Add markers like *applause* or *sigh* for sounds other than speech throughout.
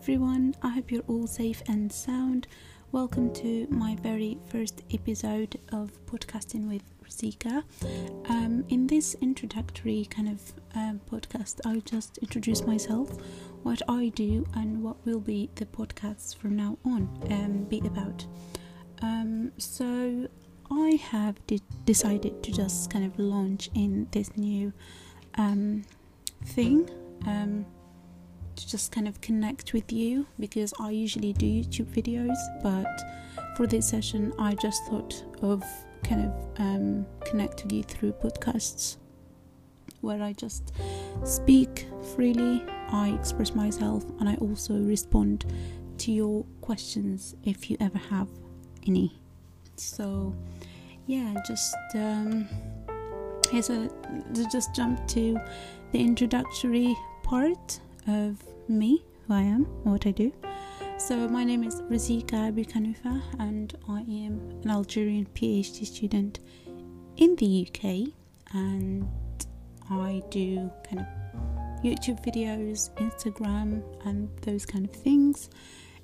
everyone, I hope you're all safe and sound. Welcome to my very first episode of podcasting with Zika. Um, in this introductory kind of um, podcast, I'll just introduce myself, what I do, and what will be the podcasts from now on um, be about. Um, so, I have de- decided to just kind of launch in this new um, thing to just kind of connect with you because I usually do YouTube videos, but for this session, I just thought of kind of um, connecting you through podcasts where I just speak freely, I express myself, and I also respond to your questions if you ever have any. So, yeah, just um, so just jump to the introductory part of me, who I am, what I do. So, my name is Razika Bikanufa, and I am an Algerian PhD student in the UK, and I do kind of YouTube videos, Instagram, and those kind of things.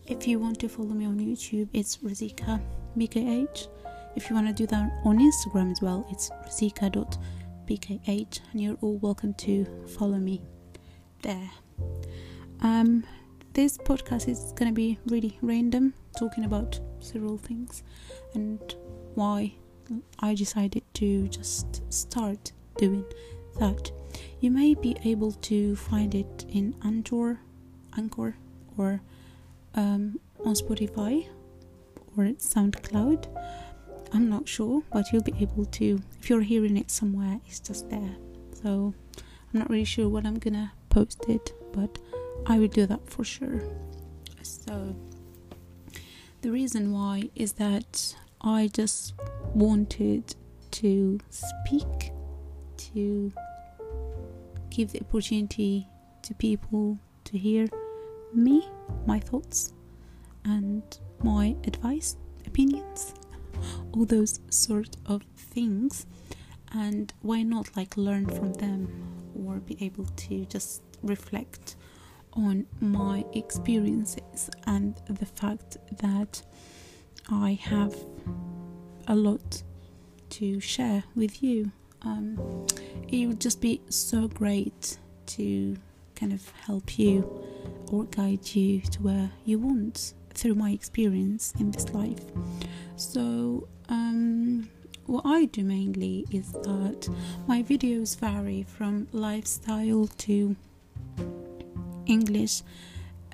If you want to follow me on YouTube, it's Razika BKH. If you want to do that on Instagram as well, it's razika.bkh, and you're all welcome to follow me there. Um, this podcast is going to be really random, talking about several things and why I decided to just start doing that. You may be able to find it in Anchor, Anchor, or um, on Spotify or SoundCloud. I'm not sure, but you'll be able to. If you're hearing it somewhere, it's just there. So I'm not really sure when I'm gonna post it, but I will do that for sure. So the reason why is that I just wanted to speak to give the opportunity to people to hear me, my thoughts, and my advice, opinions, all those sort of things. And why not like learn from them or be able to just reflect on my experiences and the fact that I have a lot to share with you. Um, it would just be so great to kind of help you or guide you to where you want through my experience in this life. So, um, what I do mainly is that my videos vary from lifestyle to English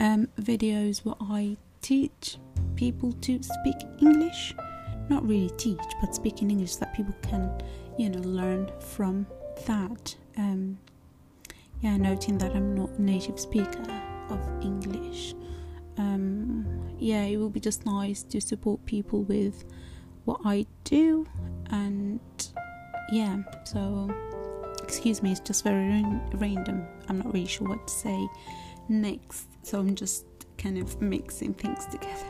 um, videos where I teach people to speak English. Not really teach, but speak in English so that people can, you know, learn from that. Um, yeah, noting that I'm not a native speaker of English. Um, yeah, it will be just nice to support people with what I do, and yeah, so excuse me, it's just very random. I'm not really sure what to say next, so I'm just kind of mixing things together.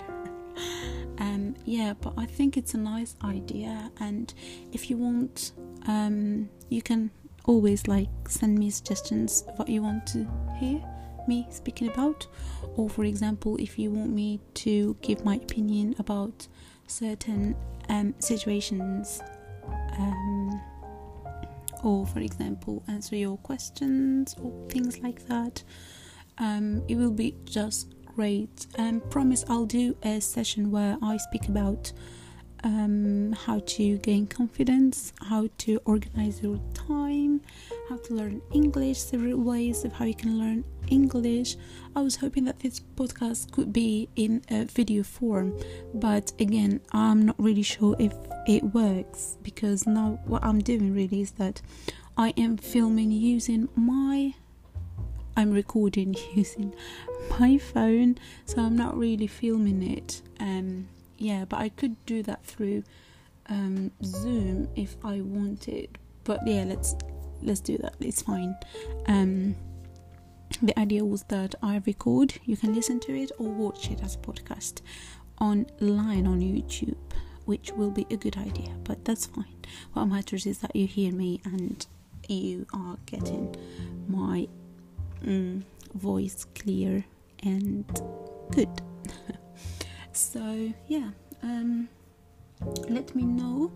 *laughs* um, yeah, but I think it's a nice idea, and if you want, um, you can always like send me suggestions of what you want to hear me speaking about, or for example, if you want me to give my opinion about certain um, situations. Um, or, for example, answer your questions or things like that um, it will be just great. And promise I'll do a session where I speak about um, how to gain confidence, how to organize your time, how to learn English, several ways of how you can learn English. I was hoping that this podcast could be in a video form, but again, I'm not really sure if it works because now what I'm doing really is that I am filming using my I'm recording *laughs* using my phone, so I'm not really filming it. Um, yeah, but I could do that through um, Zoom if I wanted. But yeah, let's let's do that. It's fine. Um, the idea was that I record, you can listen to it or watch it as a podcast online on YouTube, which will be a good idea, but that's fine. What matters is that you hear me and you are getting my mm, voice clear and good. *laughs* so yeah, um, let me know.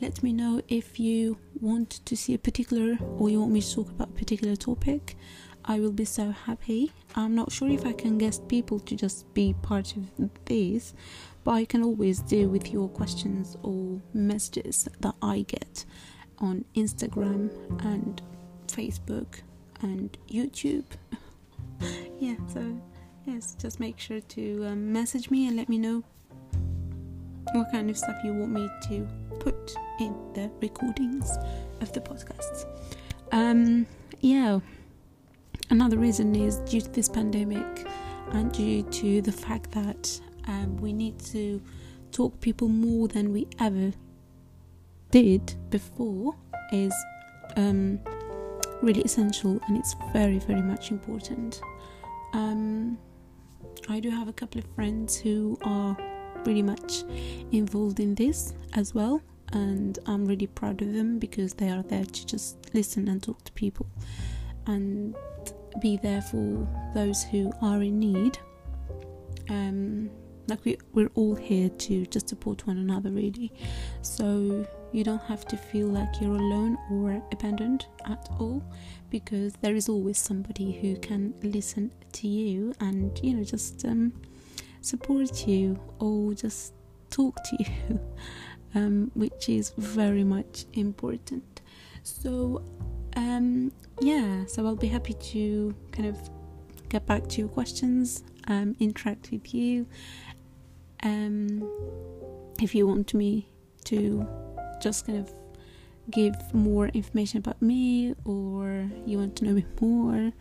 Let me know if you want to see a particular or you want me to talk about a particular topic. I will be so happy. I'm not sure if I can guest people to just be part of this, but I can always deal with your questions or messages that I get on Instagram and Facebook and YouTube. *laughs* yeah, so yes, just make sure to um, message me and let me know what kind of stuff you want me to put in the recordings of the podcasts. Um, yeah, another reason is due to this pandemic and due to the fact that um, we need to talk people more than we ever did before is um, really essential and it's very very much important um, i do have a couple of friends who are really much involved in this as well and i'm really proud of them because they are there to just listen and talk to people and be there for those who are in need. Um, like we, we're all here to just support one another really. So you don't have to feel like you're alone or abandoned at all because there is always somebody who can listen to you and you know just um, support you or just talk to you *laughs* um, which is very much important. So um, yeah so i'll be happy to kind of get back to your questions um, interact with you um, if you want me to just kind of give more information about me or you want to know me more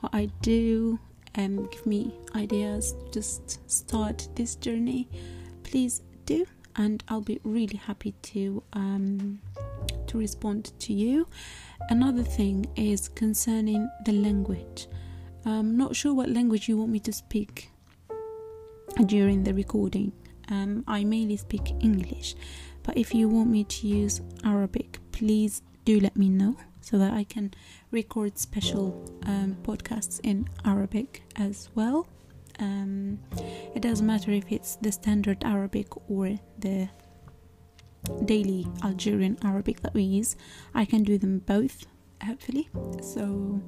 what I do um, give me ideas to just start this journey please do. And I'll be really happy to um, to respond to you. Another thing is concerning the language. I'm not sure what language you want me to speak during the recording. Um, I mainly speak English but if you want me to use Arabic, please do let me know so that I can record special um, podcasts in Arabic as well. Um, it doesn't matter if it's the standard Arabic or the daily Algerian Arabic that we use, I can do them both, hopefully. So,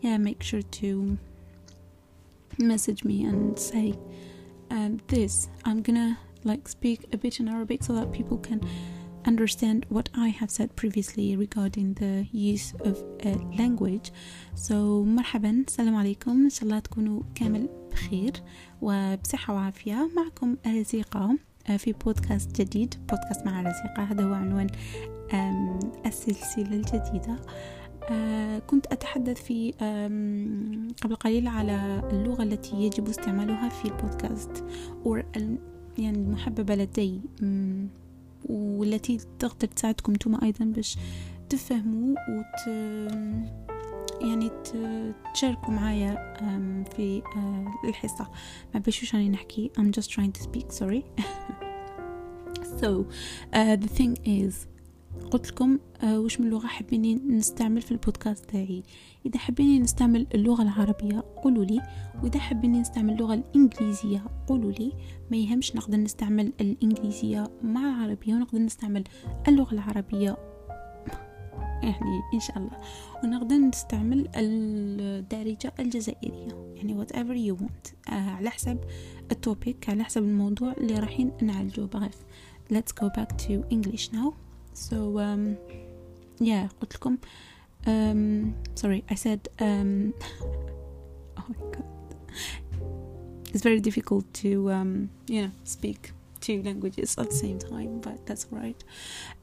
yeah, make sure to message me and say um, this. I'm gonna like speak a bit in Arabic so that people can understand what I have said previously regarding the use of a language. So مرحبا. السلام عليكم. إن شاء الله تكونوا كامل بخير وبصحة وعافية معكم رزيقة في بودكاست جديد. بودكاست مع رزيقة. هذا هو عنوان السلسلة الجديدة. كنت أتحدث في قبل قليل على اللغة التي يجب استعمالها في البودكاست أو يعني المحببة لدي. والتي تقدر تساعدكم أنتم أيضا باش تفهموا وت يعني تشاركوا معايا في الحصة. ما بشوش راني نحكي. I'm just trying to speak. Sorry. *laughs* So uh, the thing is قلت لكم آه وش من لغة حابين نستعمل في البودكاست تاعي. إذا حابين نستعمل اللغة العربية قولوا لي. وإذا حابين نستعمل اللغة الإنجليزية قولوا لي. ما يهمش نقدر نستعمل الإنجليزية مع العربية ونقدر نستعمل اللغة العربية *laughs* يعني إن شاء الله. ونقدر نستعمل الدارجة الجزائرية. يعني whatever you want. آه على حسب التوبيك على حسب الموضوع اللي رايحين نعالجه بغيف let's go back to English now. so um, yeah قلت لكم um, sorry I said um, *laughs* oh my god it's very difficult to um, you know speak two languages at the same time but that's right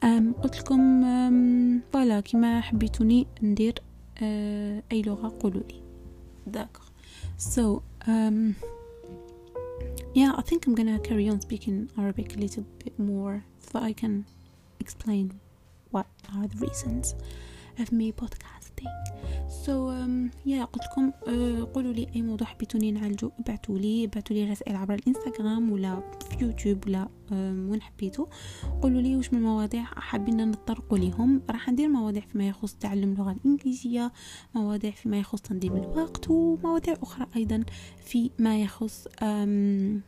um, قلت لكم um, فوالا كيما حبيتوني ندير uh, أي لغة قولوا لي d'accord so um, yeah I think I'm gonna carry on speaking Arabic a little bit more so that I can explain what are the reasons of me podcasting. So um, yeah قلت لكم uh, قولوا لي أي موضوع حبيتوني نعالجو ابعتوا لي ابعتوا لي رسائل عبر الإنستغرام ولا في يوتيوب ولا um, وين حبيتوا قولوا لي واش من المواضيع حابين نطرقوا ليهم. راح ندير مواضيع فيما يخص تعلم اللغة الإنجليزية مواضيع فيما يخص تنظيم الوقت ومواضيع أخرى أيضا فيما يخص um,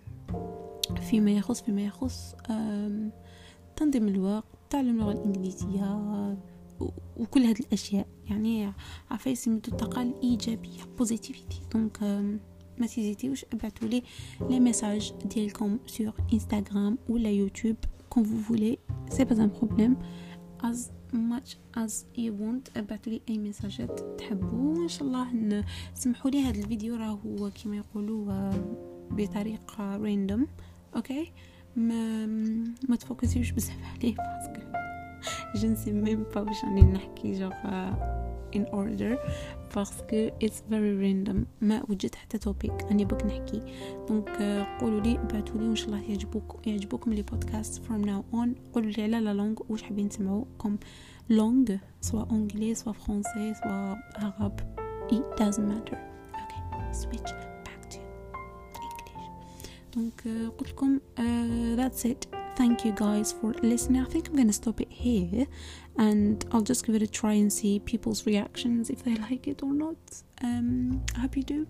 فيما يخص فيما يخص تنظيم الوقت. تعلم اللغة الإنجليزية وكل هذه الأشياء. يعني عفاية سميتو الطاقة الإيجابية بوزيتيفيتي دونك ما تيزيتيوش ابعتوا لي لي ميساج ديالكم سور انستغرام ولا يوتيوب كون فو فولي سي با ان بروبليم as much as you want. ابعتوا لي أي ميساجات تحبوا إن شاء الله سمحوا لي هذا الفيديو راه هو كما يقولوا بطريقة راندوم أوكي ما ما تفوكسيوش بزاف عليه باسكو sais même pas واش راني نحكي جوغ in order باسكو it's very random. ما وجدت حتى توبيك راني بك نحكي. دونك قولوا لي ابعثوا لي وإن شاء الله يعجبوك يعجبوكم لي بودكاست from now on. قولوا لي على لا لونغ واش حابين تسمعوا كوم لونغ سواء انجلي سواء فرونسي سواء عرب it doesn't matter. Okay switch. Euh, uh, that's it. Thank you guys for listening. I think i'm gonna stop it here and i'll just give it a try and see people's reactions if they *laughs* like it or not. Um i hope you do.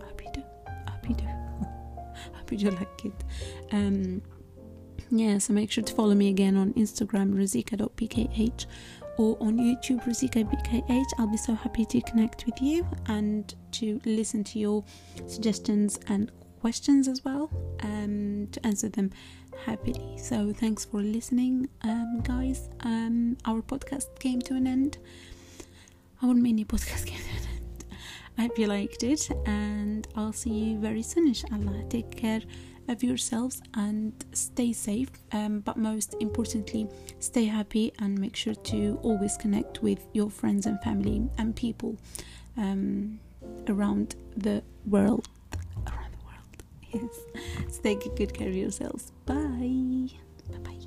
I hope you do. I hope you do. *laughs* I hope you do like it. Um yeah so make sure to follow me again on instagram razika.bkh or on youtube razika.bkh. i'll be so happy to connect with you and to listen to your suggestions and questions as well um, to answer them happily. So thanks for listening, um, guys. Um, our podcast came to an end. Our mini podcast *laughs* came to an end. I hope you liked it, and I'll see you very soon, inshallah. Take care of yourselves and stay safe. Um, but most importantly, stay happy and make sure to always connect with your friends and family and people um, around the world. *laughs* so take good care of yourselves. Bye. Bye bye